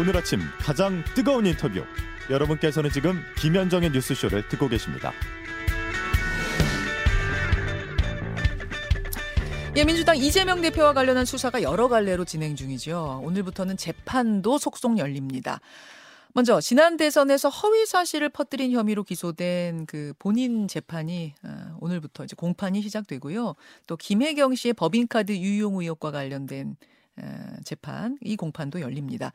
오늘 아침 가장 뜨거운 인터뷰. 여러분께서는 지금 김현정의 뉴스쇼를 듣고 계십니다. 예, 민주당 이재명 대표와 관련한 수사가 여러 갈래로 진행 중이죠. 오늘부터는 재판도 속속 열립니다. 먼저 지난 대선에서 허위 사실을 퍼뜨린 혐의로 기소된 그 본인 재판이 어, 오늘부터 이제 공판이 시작되고요. 또 김혜경 씨의 법인카드 유용 의혹과 관련된 어, 재판 이 공판도 열립니다.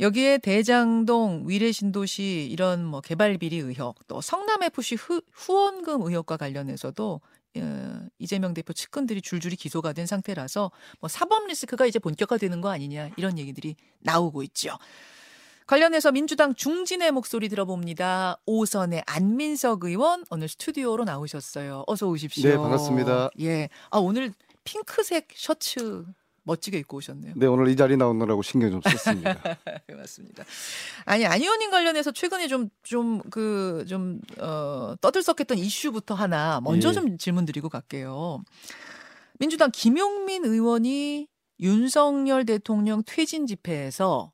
여기에 대장동 위례신도시 이런 뭐 개발 비리 의혹 또 성남 FC 후원금 의혹과 관련해서도 어, 이재명 대표 측근들이 줄줄이 기소가 된 상태라서 뭐 사법 리스크가 이제 본격화되는 거 아니냐 이런 얘기들이 나오고 있죠. 관련해서 민주당 중진의 목소리 들어봅니다. 오선의 안민석 의원 오늘 스튜디오로 나오셨어요. 어서 오십시오. 네, 반갑습니다. 예. 아, 오늘 핑크색 셔츠 멋지게 입고 오셨네요. 네, 오늘 이 자리 나오느라고 신경 좀 썼습니다. 맞습니다. 아니, 안 의원님 관련해서 최근에 좀, 좀, 그, 좀, 어, 떠들썩했던 이슈부터 하나 먼저 예. 좀 질문 드리고 갈게요. 민주당 김용민 의원이 윤석열 대통령 퇴진 집회에서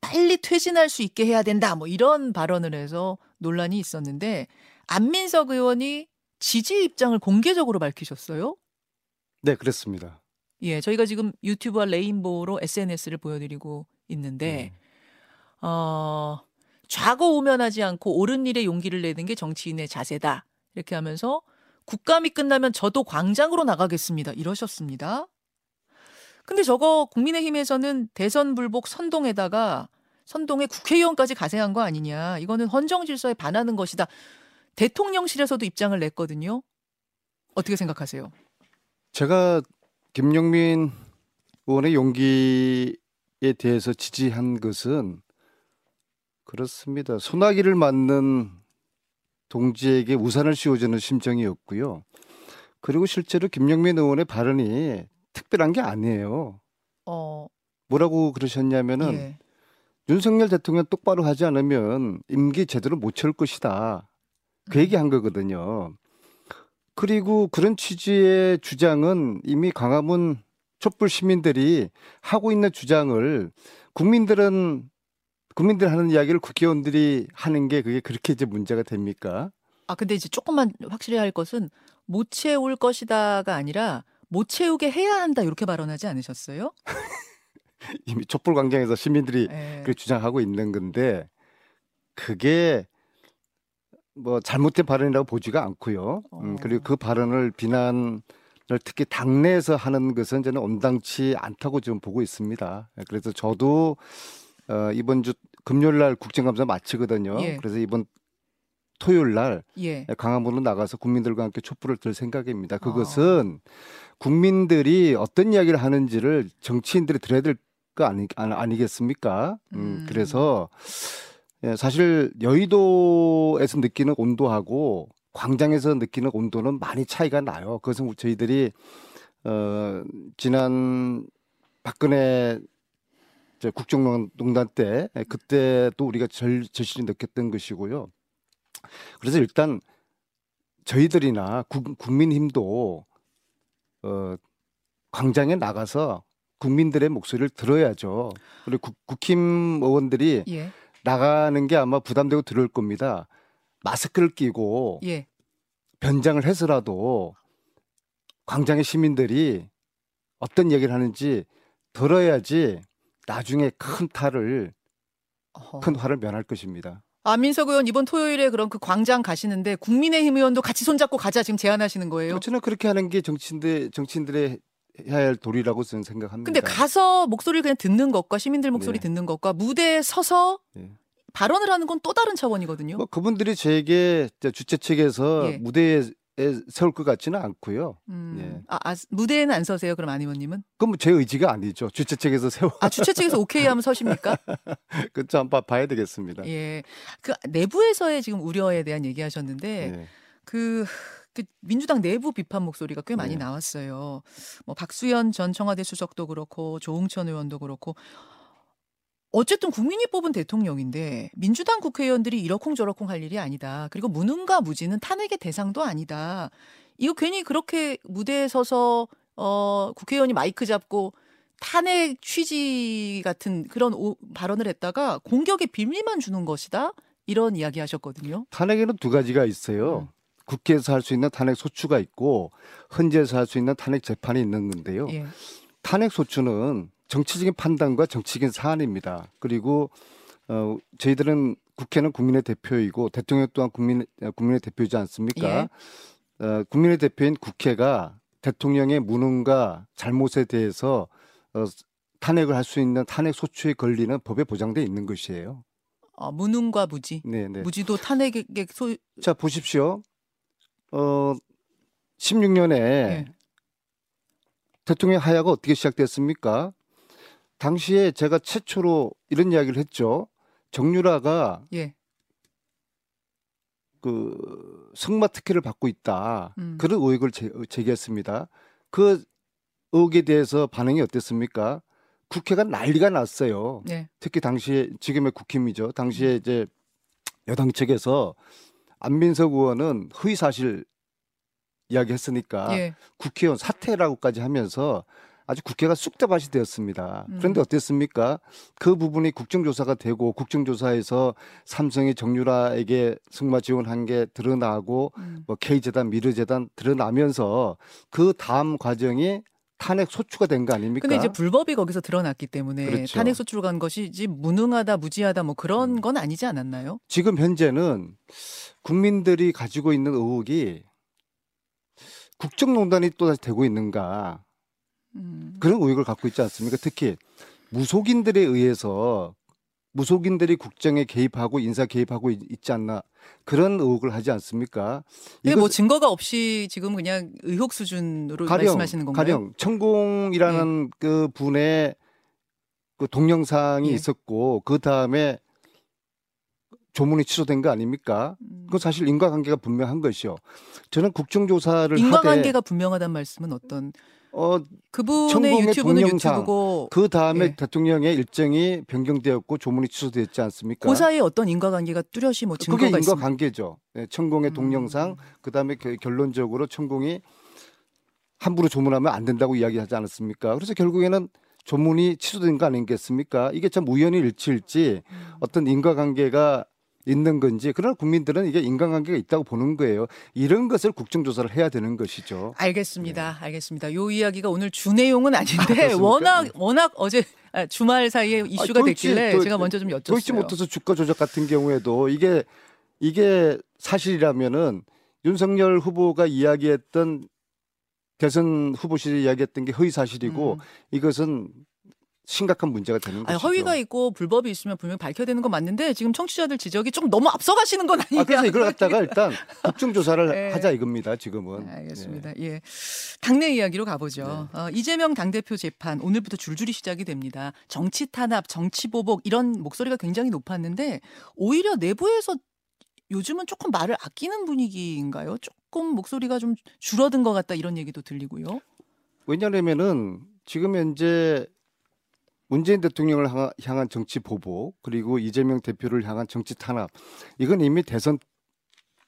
빨리 퇴진할 수 있게 해야 된다. 뭐 이런 발언을 해서 논란이 있었는데 안민석 의원이 지지 입장을 공개적으로 밝히셨어요. 네, 그랬습니다. 예, 저희가 지금 유튜브와 레인보우로 SNS를 보여드리고 있는데, 음. 어, 좌고 우면하지 않고 옳은 일에 용기를 내는 게 정치인의 자세다. 이렇게 하면서 국감이 끝나면 저도 광장으로 나가겠습니다. 이러셨습니다. 근데 저거 국민의힘에서는 대선 불복 선동에다가 선동에 국회의원까지 가세한 거 아니냐. 이거는 헌정 질서에 반하는 것이다. 대통령실에서도 입장을 냈거든요. 어떻게 생각하세요? 제가 김용민 의원의 용기에 대해서 지지한 것은 그렇습니다. 소나기를 맞는 동지에게 우산을 씌워주는 심정이었고요. 그리고 실제로 김용민 의원의 발언이 특별한 게 아니에요. 어, 뭐라고 그러셨냐면은 예. 윤석열 대통령 똑바로 하지 않으면 임기 제대로 못 채울 것이다. 그 음. 얘기 한 거거든요. 그리고 그런 취지의 주장은 이미 광화문 촛불 시민들이 하고 있는 주장을 국민들은 국민들 하는 이야기를 국회의원들이 하는 게 그게 그렇게 이제 문제가 됩니까? 아, 근데 이제 조금만 확실히 할 것은 못 채울 것이다가 아니라 못 채우게 해야 한다 이렇게 발언하지 않으셨어요? 이미 촛불 광장에서 시민들이 예. 그렇게 주장하고 있는 건데 그게 뭐 잘못된 발언이라고 보지가 않고요. 음, 어. 그리고 그 발언을 비난을 특히 당내에서 하는 것은 저는 온당치 않다고 지금 보고 있습니다. 그래서 저도 어, 이번 주 금요일 날 국정감사 마치거든요. 예. 그래서 이번 토요일 날 예. 강화문으로 나가서 국민들과 함께 촛불을 들 생각입니다. 아. 그것은 국민들이 어떤 이야기를 하는지를 정치인들이 들어야 될 거 아니, 아니, 겠습니까 음, 음. 그래서 예, 사실 여의도에서 느끼는 온도하고 광장에서 느끼는 온도는 많이 차이가 나요. 그것은 저희들이 어, 지난 박근혜 저 국정농단 때 예, 그때도 우리가 절, 절실히 느꼈던 것이고요. 그래서 일단 저희들이나 국, 국민힘도 어, 광장에 나가서 국민들의 목소리를 들어야죠. 그리고 국, 국힘 의원들이 예. 나가는 게 아마 부담되고 들어올 겁니다. 마스크를 끼고 예. 변장을 해서라도 광장의 시민들이 어떤 얘기를 하는지 들어야지 나중에 큰 탈을 어허. 큰 화를 면할 것입니다. 안민석 의원 이번 토요일에 그럼 그 광장 가시는데 국민의힘 의원도 같이 손잡고 가자 지금 제안하시는 거예요. 저는 그렇게 하는 게 정치인들 정치인들의 해야 할 도리라고 저는 생각합니다. 근데 가서 목소리를 그냥 듣는 것과 시민들 목소리 네. 듣는 것과 무대에 서서 네. 발언을 하는 건 또 다른 차원이거든요. 뭐 그분들이 이제 주최 측에서 예. 무대에 세울 것 같지는 않고요. 음. 예. 아, 아, 무대에는 안 서세요? 그럼 안 의원님은? 그건 뭐제 의지가 아니죠. 주최 측에서 세워 아 주최 측에서 오케이 하면 서십니까? 그좀 한번 봐야 되겠습니다. 예. 그 내부에서의 지금 우려에 대한 얘기하셨는데 예. 그, 그 민주당 내부 비판 목소리가 꽤 많이 네. 나왔어요. 뭐 박수현 전 청와대 수석도 그렇고 조홍천 의원도 그렇고 어쨌든 국민이 뽑은 대통령인데 민주당 국회의원들이 이러쿵저러쿵 할 일이 아니다. 그리고 무능과 무지는 탄핵의 대상도 아니다. 이거 괜히 그렇게 무대에 서서 어 국회의원이 마이크 잡고 탄핵 취지 같은 그런 오- 발언을 했다가 공격의 빌미만 주는 것이다. 이런 이야기 하셨거든요. 탄핵에는 두 가지가 있어요. 음. 국회에서 할 수 있는 탄핵 소추가 있고 헌재에서 할 수 있는 탄핵 재판이 있는 건데요. 예. 탄핵 소추는 정치적인 판단과 정치적인 사안입니다. 그리고 어, 저희들은 국회는 국민의 대표이고 대통령 또한 국민 국민의 대표이지 않습니까? 어, 국민의 대표인 국회가 대통령의 무능과 잘못에 대해서 어, 탄핵을 할 수 있는 탄핵 소추에 걸리는 법에 보장돼 있는 것이에요. 어, 무능과 무지. 네, 네. 무지도 탄핵의 소자 보십시오. 어 16년에 예. 대통령 하야가 어떻게 시작됐습니까? 당시에 제가 최초로 이런 이야기를 했죠. 정유라가 예. 그 승마 특혜를 받고 있다. 음. 그런 의혹을 제, 제기했습니다. 그 의혹에 대해서 반응이 어땠습니까? 국회가 난리가 났어요. 네. 특히 당시에 지금의 국힘이죠. 음. 당시에 이제 여당 측에서 안민석 의원은 허위 사실 이야기했으니까 예. 국회의원 사퇴라고까지 하면서 아주 국회가 쑥대밭이 되었습니다. 음. 그런데 어땠습니까? 그 부분이 국정조사가 되고 국정조사에서 삼성이 정유라에게 승마 지원한 게 드러나고 음. 뭐 K재단, 미르재단 드러나면서 그 다음 과정이 탄핵 소추가 된 거 아닙니까? 근데 이제 불법이 거기서 드러났기 때문에 그렇죠. 탄핵 소추로 간 것이지 무능하다 무지하다 뭐 그런 음. 건 아니지 않았나요? 지금 현재는 국민들이 가지고 있는 의혹이 국정농단이 또다시 되고 있는가 음. 그런 의혹을 갖고 있지 않습니까? 특히 무속인들에 의해서 무속인들이 국정에 개입하고 인사 개입하고 있, 있지 않나 그런 의혹을 하지 않습니까? 이게 이것- 뭐 증거가 없이 지금 그냥 의혹 수준으로 말씀하시는 건가요? 예. 가령 천공이라는 그 분의 그 동영상이 예. 있었고 그 다음에 조문이 취소된 거 아닙니까? 음. 그건 사실 인과관계가 분명한 것이요. 저는 국정조사를 인과관계가 하되 분명하다는 말씀은 어떤 어, 그분의 유튜브는 동영상, 유튜브고 그 다음에 예. 대통령의 일정이 변경되었고 조문이 취소됐지 않습니까? 그 사이에 어떤 인과관계가 뚜렷이 뭐 증거가 그게. 인과관계죠. 네, 천공의 음. 동영상, 그 다음에 결론적으로 천공이 함부로 조문하면 안 된다고 이야기하지 않았습니까? 그래서 결국에는 조문이 취소된 거 아니겠습니까? 이게 참 우연히 일치일지 음. 어떤 인과관계가 있는 건지 그러나 국민들은 이게 인과관계가 있다고 보는 거예요. 이런 것을 국정조사를 해야 되는 것이죠. 알겠습니다. 알겠습니다. 요 이야기가 오늘 주 내용은 아닌데 네. 그렇습니까? 워낙 네. 워낙 어제 아, 주말 사이에 이슈가 도이치, 됐길래 도- 제가 먼저 좀 여쭸어요. 도이치모터스 주가 조작 같은 경우에도 이게 이게 사실이라면은 윤석열 후보가 이야기했던 대선 후보실에 이야기했던 게 허위 사실이고 음. 이것은 심각한 문제가 되는 아니, 것이죠. 허위가 있고 불법이 있으면 분명히 밝혀야 되는 건 맞는데 지금 청취자들 지적이 좀 너무 앞서가시는 건 아니냐. 아, 그래서 이걸 갖다가 일단 국정 조사를 네. 하자 이겁니다. 지금은. 알겠습니다. 예. 당내 이야기로 가보죠. 네. 어, 이재명 당대표 재판 오늘부터 줄줄이 시작이 됩니다. 정치 탄압, 정치 보복 이런 목소리가 굉장히 높았는데 오히려 내부에서 요즘은 조금 말을 아끼는 분위기인가요? 조금 목소리가 좀 줄어든 것 같다 이런 얘기도 들리고요. 왜냐하면은 지금 현재 문재인 대통령을 향한- 정치 보복 그리고 이재명 대표를 향한 정치 탄압 이건 이미 대선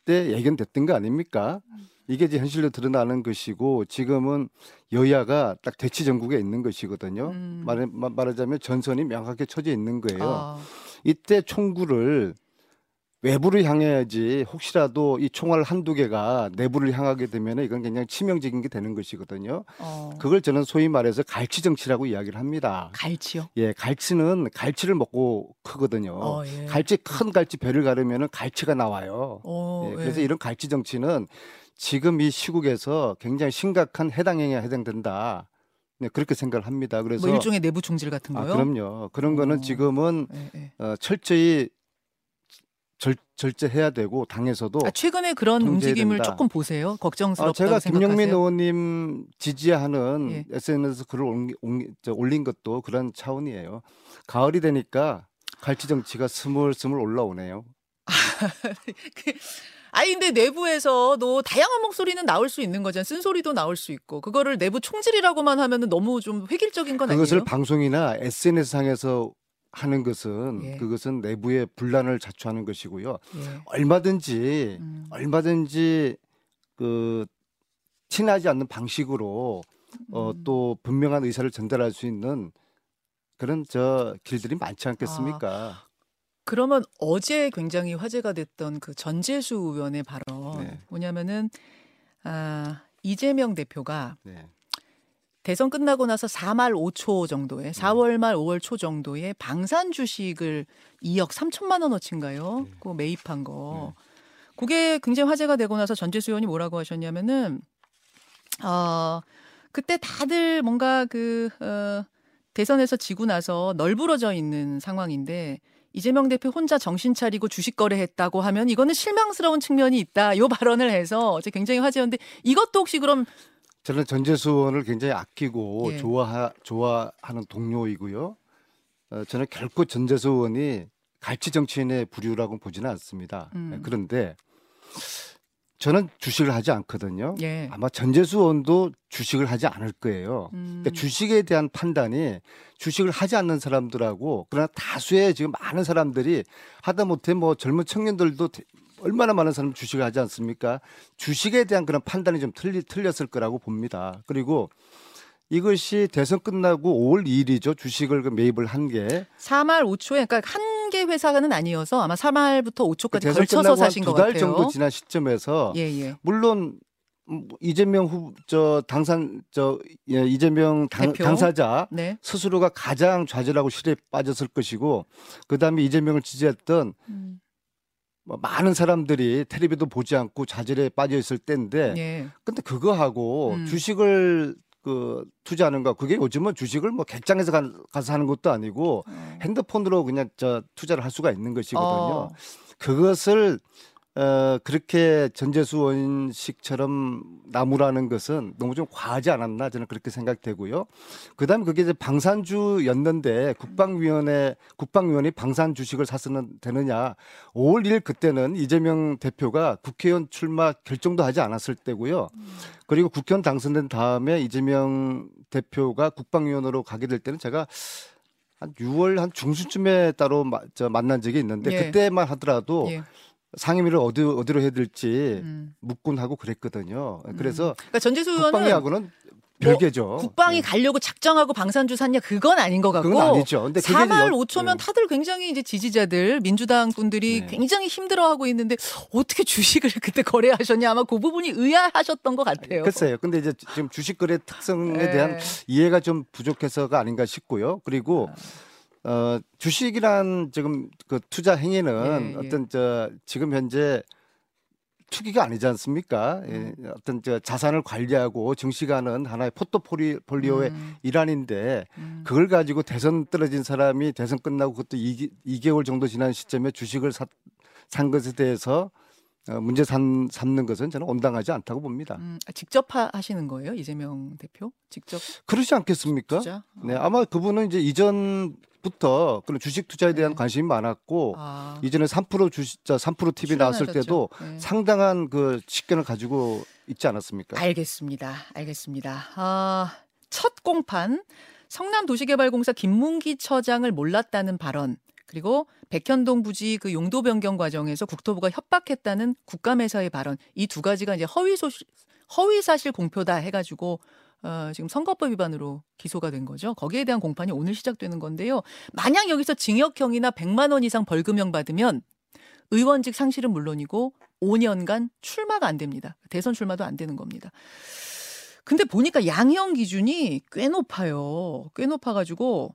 때 예견됐던 거 아닙니까? 이게 이제 현실로 드러나는 것이고 지금은 여야가 딱 대치 전국에 있는 것이거든요. 음. 말하, 마- 말하자면 전선이 명확하게 쳐져 있는 거예요. 아, 이때 총구를 외부를 향해야지 혹시라도 이 총알 한두 개가 내부를 향하게 되면 이건 굉장히 치명적인 게 되는 것이거든요. 어, 그걸 저는 소위 말해서 갈치 정치라고 이야기를 합니다. 갈치요. 예, 갈치는 갈치를 먹고 크거든요. 어, 예. 갈치 큰 갈치 배를 가르면은 갈치가 나와요. 어, 예, 그래서 예. 이런 갈치 정치는 지금 이 시국에서 굉장히 심각한 해당 행위에 해당된다. 네, 그렇게 생각을 합니다. 그래서 뭐 일종의 내부 총질 같은 아, 거요. 그럼요. 그런 어. 거는 지금은 예, 예. 어, 철저히 절, 절제해야 되고 당에서도 아, 최근에 그런 움직임을 된다. 조금 보세요. 아, 걱정스럽다고 제가 김영민 생각하세요. 의원님 지지하는 예. SNS 글을 옮기, 옮기, 저, 올린 것도 그런 차원이에요. 가을이 되니까 갈치 정치가 스물스물 올라오네요. 아니 근데 내부에서도 다양한 목소리는 나올 수 있는 거잖아요. 쓴소리도 나올 수 있고 그거를 내부 총질이라고만 하면은 너무 좀 획일적인 건 그것을 아니에요? 방송이나 SNS 상에서 하는 것은 예. 그것은 내부의 분란을 자초하는 것이고요. 예. 얼마든지 음. 얼마든지 그 친하지 않는 방식으로 어, 음. 또 분명한 의사를 전달할 수 있는 그런 저 길들이 많지 않겠습니까? 그러면 어제 굉장히 화제가 됐던 그 전재수 의원의 발언 네. 뭐냐면은 아, 이재명 대표가 네. 대선 끝나고 나서 4말 5초 정도에 4월 말 5월 초 정도에 방산 주식을 2억 3천만 원어치인가요? 네. 그거 매입한 거. 그게 굉장히 화제가 되고 나서 전재수 의원이 뭐라고 하셨냐면은 어 그때 다들 뭔가 그 어, 대선에서 지고 나서 널브러져 있는 상황인데 이재명 대표 혼자 정신 차리고 주식 거래했다고 하면 이거는 실망스러운 측면이 있다. 요 발언을 해서 어제 굉장히 화제였는데 이것도 혹시 그럼 저는 전재수 의원을 굉장히 아끼고 예. 좋아 좋아하는 동료이고요. 어, 저는 결코 전재수 의원이 갈치 정치인의 부류라고 보지는 않습니다. 음. 네, 그런데 저는 주식을 하지 않거든요. 예. 아마 전재수 의원도 주식을 하지 않을 거예요. 음. 그러니까 주식에 대한 판단이 주식을 하지 않는 사람들하고 그러나 다수의 지금 많은 사람들이 하다못해 뭐 젊은 청년들도 대- 얼마나 많은 사람이 주식을 하지 않습니까? 주식에 대한 그런 판단이 좀 틀리, 틀렸을 거라고 봅니다. 그리고 이것이 대선 끝나고 5월 2일이죠. 주식을 그 매입을 한 게. 4말 5초에 그러니까 한 개 회사는 아니어서 아마 4말부터 5초까지 대선 걸쳐서 사신 것 같아요. 정도 지난 시점에서 예, 예. 물론 음, 이재명 후 저 당산 저 예, 이재명 당, 대표. 당사자 네. 스스로가 가장 좌절하고 실에 빠졌을 것이고 그 다음에 이재명을 지지했던 음. 뭐 많은 사람들이 텔레비도 보지 않고 좌절에 빠져 있을 때인데 예. 근데 그거하고 음. 주식을 그 투자하는 거 그게 요즘은 주식을 뭐 객장에서 가, 가서 하는 것도 아니고 어. 핸드폰으로 그냥 저 투자를 할 수가 있는 것이거든요. 어. 그것을 어, 그렇게 전재수 원식처럼 나무라는 것은 너무 좀 과하지 않았나 저는 그렇게 생각되고요. 그다음에 그게 이제 방산주였는데 국방위원회 국방위원이 방산 주식을 샀으면 되느냐? 5월 1일 그때는 이재명 대표가 국회의원 출마 결정도 하지 않았을 때고요. 그리고 국회의원 당선된 다음에 이재명 대표가 국방위원으로 가게 될 때는 제가 한 6월 한 중순쯤에 따로 마, 저 만난 적이 있는데 예. 그때만 하더라도 예. 상임위를 어디 어디로 해야 될지 음. 묻곤 하고 그랬거든요. 그래서 그러니까 전재수 의원은 국방위하고는 별개죠. 국방이 네. 가려고 작정하고 방산주 샀냐 그건 아닌 것 같고 그건 아니죠. 근데 그게 4말 여- 5초면 음. 다들 굉장히 이제 지지자들 민주당 분들이 네. 굉장히 힘들어하고 있는데 어떻게 주식을 그때 거래하셨냐 아마 그 부분이 의아하셨던 것 같아요. 글쎄요. 근데 이제 지금 주식 거래 특성에 예. 대한 이해가 좀 부족해서가 아닌가 싶고요. 그리고 어 주식이란 지금 그 투자 행위는 예, 예. 어떤 저 지금 현재 투기가 아니지 않습니까? 예, 음. 어떤 저 자산을 관리하고 증시가는 하나의 포트폴리오의 음, 일환인데 음. 그걸 가지고 대선 떨어진 사람이 대선 끝나고 그것도 2, 이개월 정도 지난 시점에 주식을 사, 산 것에 대해서 어, 문제 삼, 삼는 것은 저는 온당하지 않다고 봅니다. 음, 아, 직접 하, 하시는 거예요 이재명 대표? 직접 그러지 않겠습니까? 투자? 네, 아마 그분은 이제 이전 부터 그런 주식 투자에 대한 네. 관심이 많았고 아, 이전에 3% 주식, 3% TV 나왔을 때도. 네. 상당한 그 식견을 가지고 있지 않았습니까? 알겠습니다. 알겠습니다. 아, 첫 공판 성남도시개발공사 김문기 처장을 몰랐다는 발언 그리고 백현동 부지 그 용도 변경 과정에서 국토부가 협박했다는 국감에서의 발언 이 두 가지가 이제 허위 소식 허위 사실 공표다 해가지고 어, 지금 선거법 위반으로 기소가 된 거죠. 거기에 대한 공판이 오늘 시작되는 건데요. 만약 여기서 징역형이나 100만 원 이상 벌금형 받으면 의원직 상실은 물론이고 5년간 출마가 안 됩니다. 대선 출마도 안 되는 겁니다. 근데 보니까 양형 기준이 꽤 높아요. 꽤 높아가지고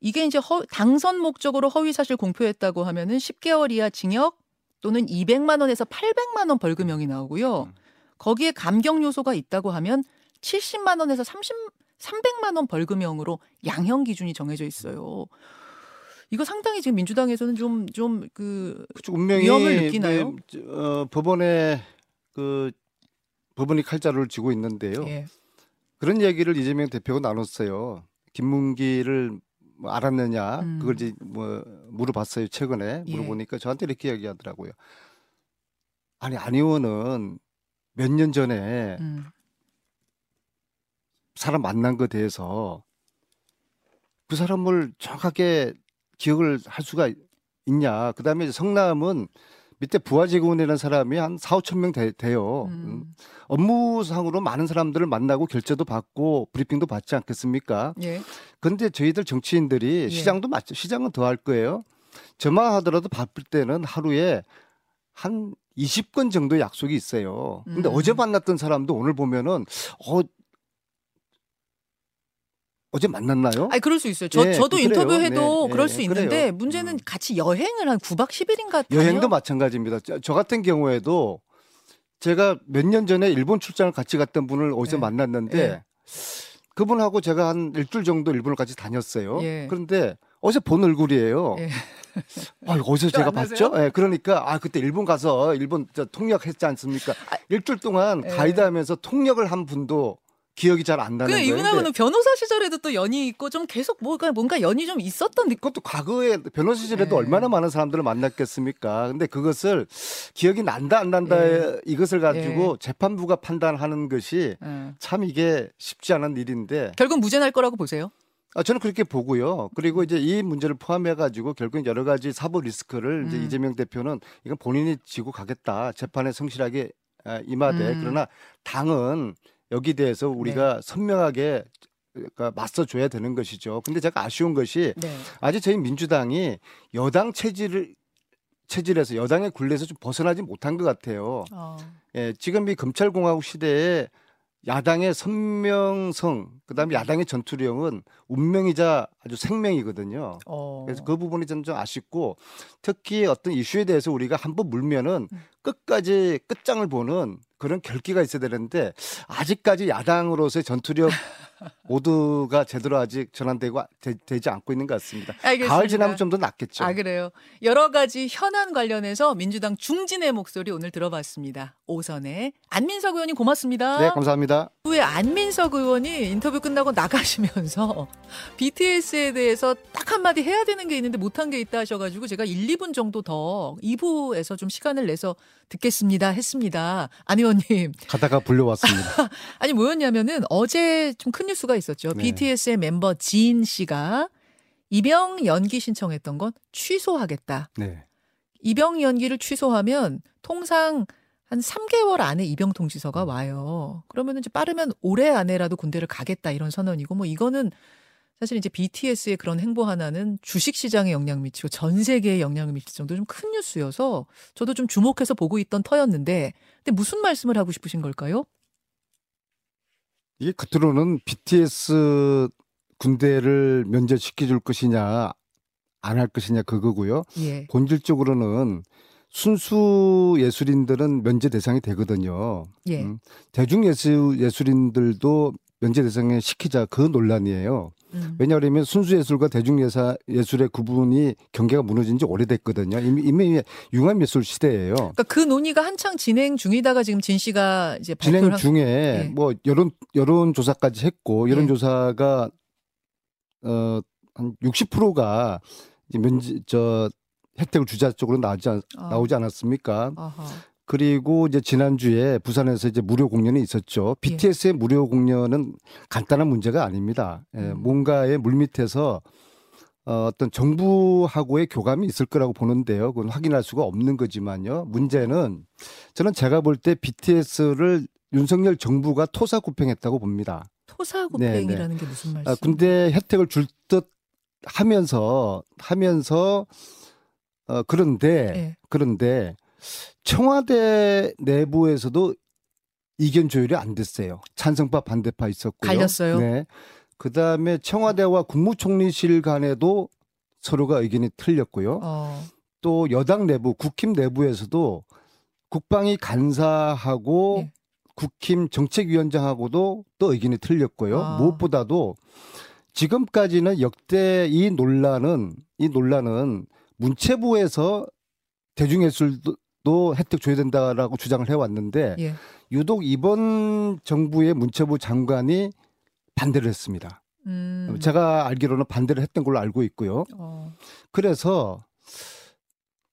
이게 이제 허- 당선 목적으로 허위 사실 공표했다고 하면은 10개월 이하 징역 또는 200만 원에서 800만 원 벌금형이 나오고요. 음. 거기에 감경 요소가 있다고 하면 70만 원에서 30 300만 원 벌금형으로 양형 기준이 정해져 있어요. 이거 상당히 지금 민주당에서는 좀 좀 그 운명이 위험을 느끼나요? 네, 어, 법원에 그 법원이 칼자루를 쥐고 있는데요. 예. 그런 얘기를 이재명 대표가 나눴어요. 김문기를 뭐 알았느냐 음. 그걸 이제 뭐 물어봤어요 최근에 예. 물어보니까 저한테 이렇게 얘기하더라고요. 아니 안 의원은 몇 년 전에 음. 사람 만난 것에 대해서 그 사람을 정확하게 기억을 할 수가 있냐. 그 다음에 이제 성남은 밑에 부하 직원이라는 사람이 한 4, 5천 명 돼, 돼요. 음. 음. 업무상으로 많은 사람들을 만나고 결제도 받고 브리핑도 받지 않겠습니까? 예. 근데 저희들 정치인들이 예. 시장도 맞죠. 시장은 더 할 거예요. 저만 하더라도 바쁠 때는 하루에 한 20건 정도 약속이 있어요. 근데 음. 어제 만났던 사람도 오늘 보면은 어 어제 만났나요? 아니 그럴 수 있어요. 저 예, 저도 그래요. 인터뷰해도 네, 그럴 네, 수 있는데 그래요. 문제는 음. 같이 여행을 한 9박 10일인가 여행도 마찬가지입니다. 저, 저 같은 경우에도 제가 몇 년 전에 일본 출장을 같이 갔던 분을 어디서 예. 만났는데 예. 그분하고 제가 한 일주일 정도 일본을 같이 다녔어요. 예. 그런데 어제 본 얼굴이에요. 예. 아, 어디서 또 제가? 봤죠? 예, 그러니까 아 그때 일본 가서 일본 저 통역했지 않습니까? 아, 일주일 동안 예. 가이드하면서 통역을 한 분도 기억이 잘 안 나는 그 거예요. 이분하고는 변호사 시절에도 또 연이 있고 좀 계속 뭔가 뭔가 연이 좀 있었던 느낌. 그것도 과거에 변호사실에도 예. 얼마나 많은 사람들을 만났겠습니까? 근데 그것을 기억이 난다 안 난다 예. 이것을 가지고 재판부가 판단하는 것이 예. 참 이게 쉽지 않은 일인데 결국 무죄 날 거라고 보세요. 아, 저는 그렇게 보고요. 그리고 이제 이 문제를 포함해 가지고 결국 여러 가지 사법 리스크를 이제 음. 이재명 대표는 이건 본인이 지고 가겠다. 재판에 성실하게 아, 임하되 음. 그러나 당은 여기 대해서 우리가 선명하게 그러니까 맞서 줘야 되는 것이죠. 근데 제가 아쉬운 것이 네. 아직 저희 민주당이 여당 체질을 체질에서 여당의 굴레에서 좀 벗어나지 못한 것 같아요. 어. 예, 지금 이 검찰공화국 시대에 야당의 선명성, 그다음에 야당의 전투력은 운명이자 아주 생명이거든요. 어. 그래서 그 부분이 저는 좀 아쉽고 특히 어떤 이슈에 대해서 우리가 한번 물면은 음. 끝까지 끝장을 보는 그런 결기가 있어야 되는데 아직까지 야당으로서의 전투력 모두가 제대로 아직 전환되고 되, 지 않고 있는 것 같습니다. 알겠습니다. 가을 지나면 좀 더 낫겠죠. 아 그래요. 여러 가지 현안 관련해서 민주당 중진의 목소리 오늘 들어봤습니다. 오선의 안민석 의원님 고맙습니다. 네, 감사합니다. 후에 안민석 의원이 인터뷰 끝나고 나가시면서 BTS에 대해서 딱 한마디 해야 되는 게 있는데 못한 게 있다 하셔가지고 제가 1, 2분 정도 더 2부에서 좀 시간을 내서 듣겠습니다 했습니다. 안 의원님. 가다가 불려왔습니다. 아니 뭐였냐면은 어제 좀 큰 뉴스가 있었죠. 네. BTS의 멤버 지인 씨가 입영 연기 신청했던 건 취소하겠다. 네. 입영 연기를 취소하면 통상 한 3개월 안에 입영 통지서가 와요. 그러면 이제 빠르면 올해 안에라도 군대를 가겠다 이런 선언이고 뭐 이거는 사실 이제 BTS의 그런 행보 하나는 주식 시장에 영향을 미치고 전 세계에 영향을 미칠 정도 좀 큰 뉴스여서 저도 좀 주목해서 보고 있던 터였는데 근데 무슨 말씀을 하고 싶으신 걸까요? 이게 겉으로는 BTS 군대를 면제시켜 줄 것이냐 안 할 것이냐 그거고요. 예. 본질적으로는 순수 예술인들은 면제 대상이 되거든요. 예. 음, 대중 예술 예술인들도 면제 대상에 시키자 그 논란이에요. 음. 왜냐하면 순수 예술과 대중 예사, 예술의 구분이 경계가 무너진 지 오래됐거든요. 이미 이미 융합 예술 시대예요. 그러니까 그 논의가 한창 진행 중이다가 지금 진 씨가 이제 진행 한- 중에 예. 뭐 여론 여론 조사까지 했고 예. 여론 조사가 어한 60%가 이제 면제 저 혜택을 주자 쪽으로 나오지 않, 아. 나오지 않았습니까? 아하. 그리고 이제 지난주에 부산에서 이제 무료 공연이 있었죠. 예. BTS의 무료 공연은 간단한 문제가 아닙니다. 예, 음. 뭔가의 물밑에서 어, 어떤 정부하고의 교감이 있을 거라고 보는데요. 그건 확인할 수가 없는 거지만요. 문제는 저는 제가 볼 때 BTS를 윤석열 정부가 토사구팽했다고 봅니다. 토사구팽이라는 게 무슨 말씀? 아, 군대 혜택을 줄 듯 하면서 하면서 어, 그런데 예. 그런데 청와대 내부에서도 이견 조율이 안 됐어요. 찬성파 반대파 있었고요. 갈렸어요? 네. 그다음에 청와대와 국무총리실 간에도 서로가 의견이 틀렸고요. 어. 또 여당 내부 국힘 내부에서도 국방위 간사하고 예. 국힘 정책위원장하고도 또 의견이 틀렸고요. 아. 무엇보다도 지금까지는 역대 이 논란은 이 논란은 문체부에서 대중예술도 혜택 줘야 된다라고 주장을 해왔는데 예. 유독 이번 정부의 문체부 장관이 반대를 했습니다. 음. 제가 알기로는 반대를 했던 걸로 알고 있고요. 어. 그래서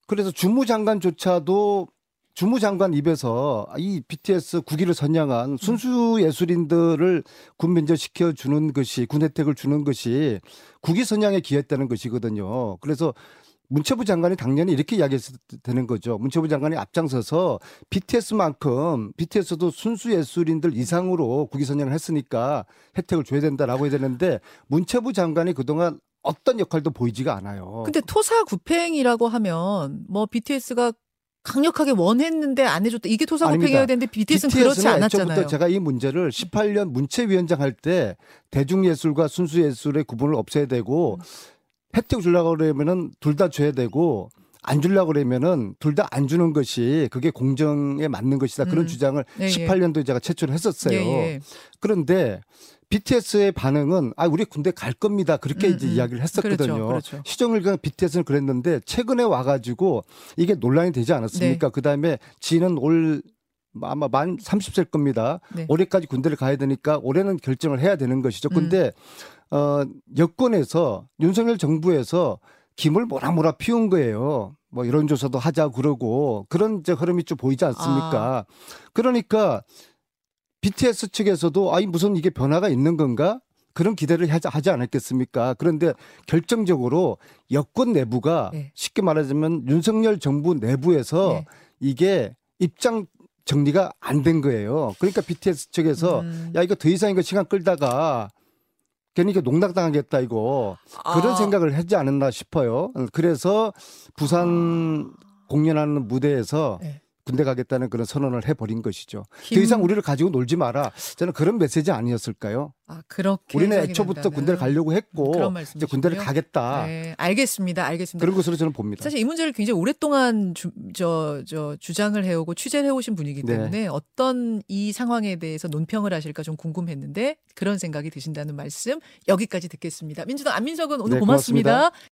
그래서 주무장관조차도 주무장관 입에서 이 BTS 국위를 선양한 순수 예술인들을 군 면제시켜 주는 것이 군 혜택을 주는 것이 국위 선양에 기했다는 것이거든요. 그래서 문체부 장관이 당연히 이렇게 이야기해서 되는 거죠. 문체부 장관이 앞장서서 BTS만큼 BTS도 순수 예술인들 이상으로 국위 선양을 했으니까 혜택을 줘야 된다라고 해야 되는데 문체부 장관이 그동안 어떤 역할도 보이지가 않아요. 근데 토사구팽이라고 하면 뭐 BTS가 강력하게 원했는데 안 해줬다. 이게 토사구팽이어야. 되는데 BTS는 그렇지 BTS는 않았잖아요. 애초부터 제가 이 문제를 18년 문체위원장 할 때 대중예술과 순수예술의 구분을 없애야 되고 음. 혜택 주려고 그러면은 둘 다 줘야 되고 안 주려고 그러면은 둘 다 안 주는 것이 그게 공정에 맞는 것이다. 그런 음. 주장을 예, 예. 18년도에 제가 제출을 했었어요. 예, 예. 그런데 BTS의 반응은 아 우리 군대 갈 겁니다. 그렇게 음, 이제 음. 이야기를 했었거든요. 그렇죠, 그렇죠. 시정을 그 BTS는 그랬는데 최근에 와 가지고 이게 논란이 되지 않았습니까? 네. 그 다음에 지는 올 아마 만 30세일 겁니다. 네. 올해까지 군대를 가야 되니까 올해는 결정을 해야 되는 것이죠. 음. 근데 어 여권에서 윤석열 정부에서 김을 모락모락 피운 거예요. 뭐 이런 조사도 하자 그러고 그런 이제 흐름이 좀 보이지 않습니까? 그러니까 BTS 측에서도 아이 무슨 이게 변화가 있는 건가? 그런 기대를 하지, 하지 않았겠습니까? 그런데 결정적으로 여권 내부가 네. 쉽게 말하자면 윤석열 정부 내부에서 네. 이게 입장 정리가 안 된 거예요. 그러니까 BTS 측에서 음. 야 이거 더 이상 이거 시간 끌다가 괜히 이게 농락당하겠다 이거 그런 아. 생각을 하지 않았나 싶어요. 그래서 부산 공연하는 무대에서 네. 군대 가겠다는 그런 선언을 해버린 것이죠. 김- 더 이상 우리를 가지고 놀지 마라. 저는 그런 메시지 아니었을까요? 아, 그렇게 우리는 애초부터 된다는. 군대를 가려고 했고 이제 군대를. 가겠다. 네, 알겠습니다. 알겠습니다. 그런 것으로 저는 봅니다. 사실 이 문제를 굉장히 오랫동안 주, 저, 저 주장을 해오고 취재를 해오신 분이기 네. 때문에 어떤 이 상황에 대해서 논평을 하실까 좀 궁금했는데 그런 생각이 드신다는 말씀 여기까지 듣겠습니다. 민주당 안민석은 오늘 네, 고맙습니다. 고맙습니다.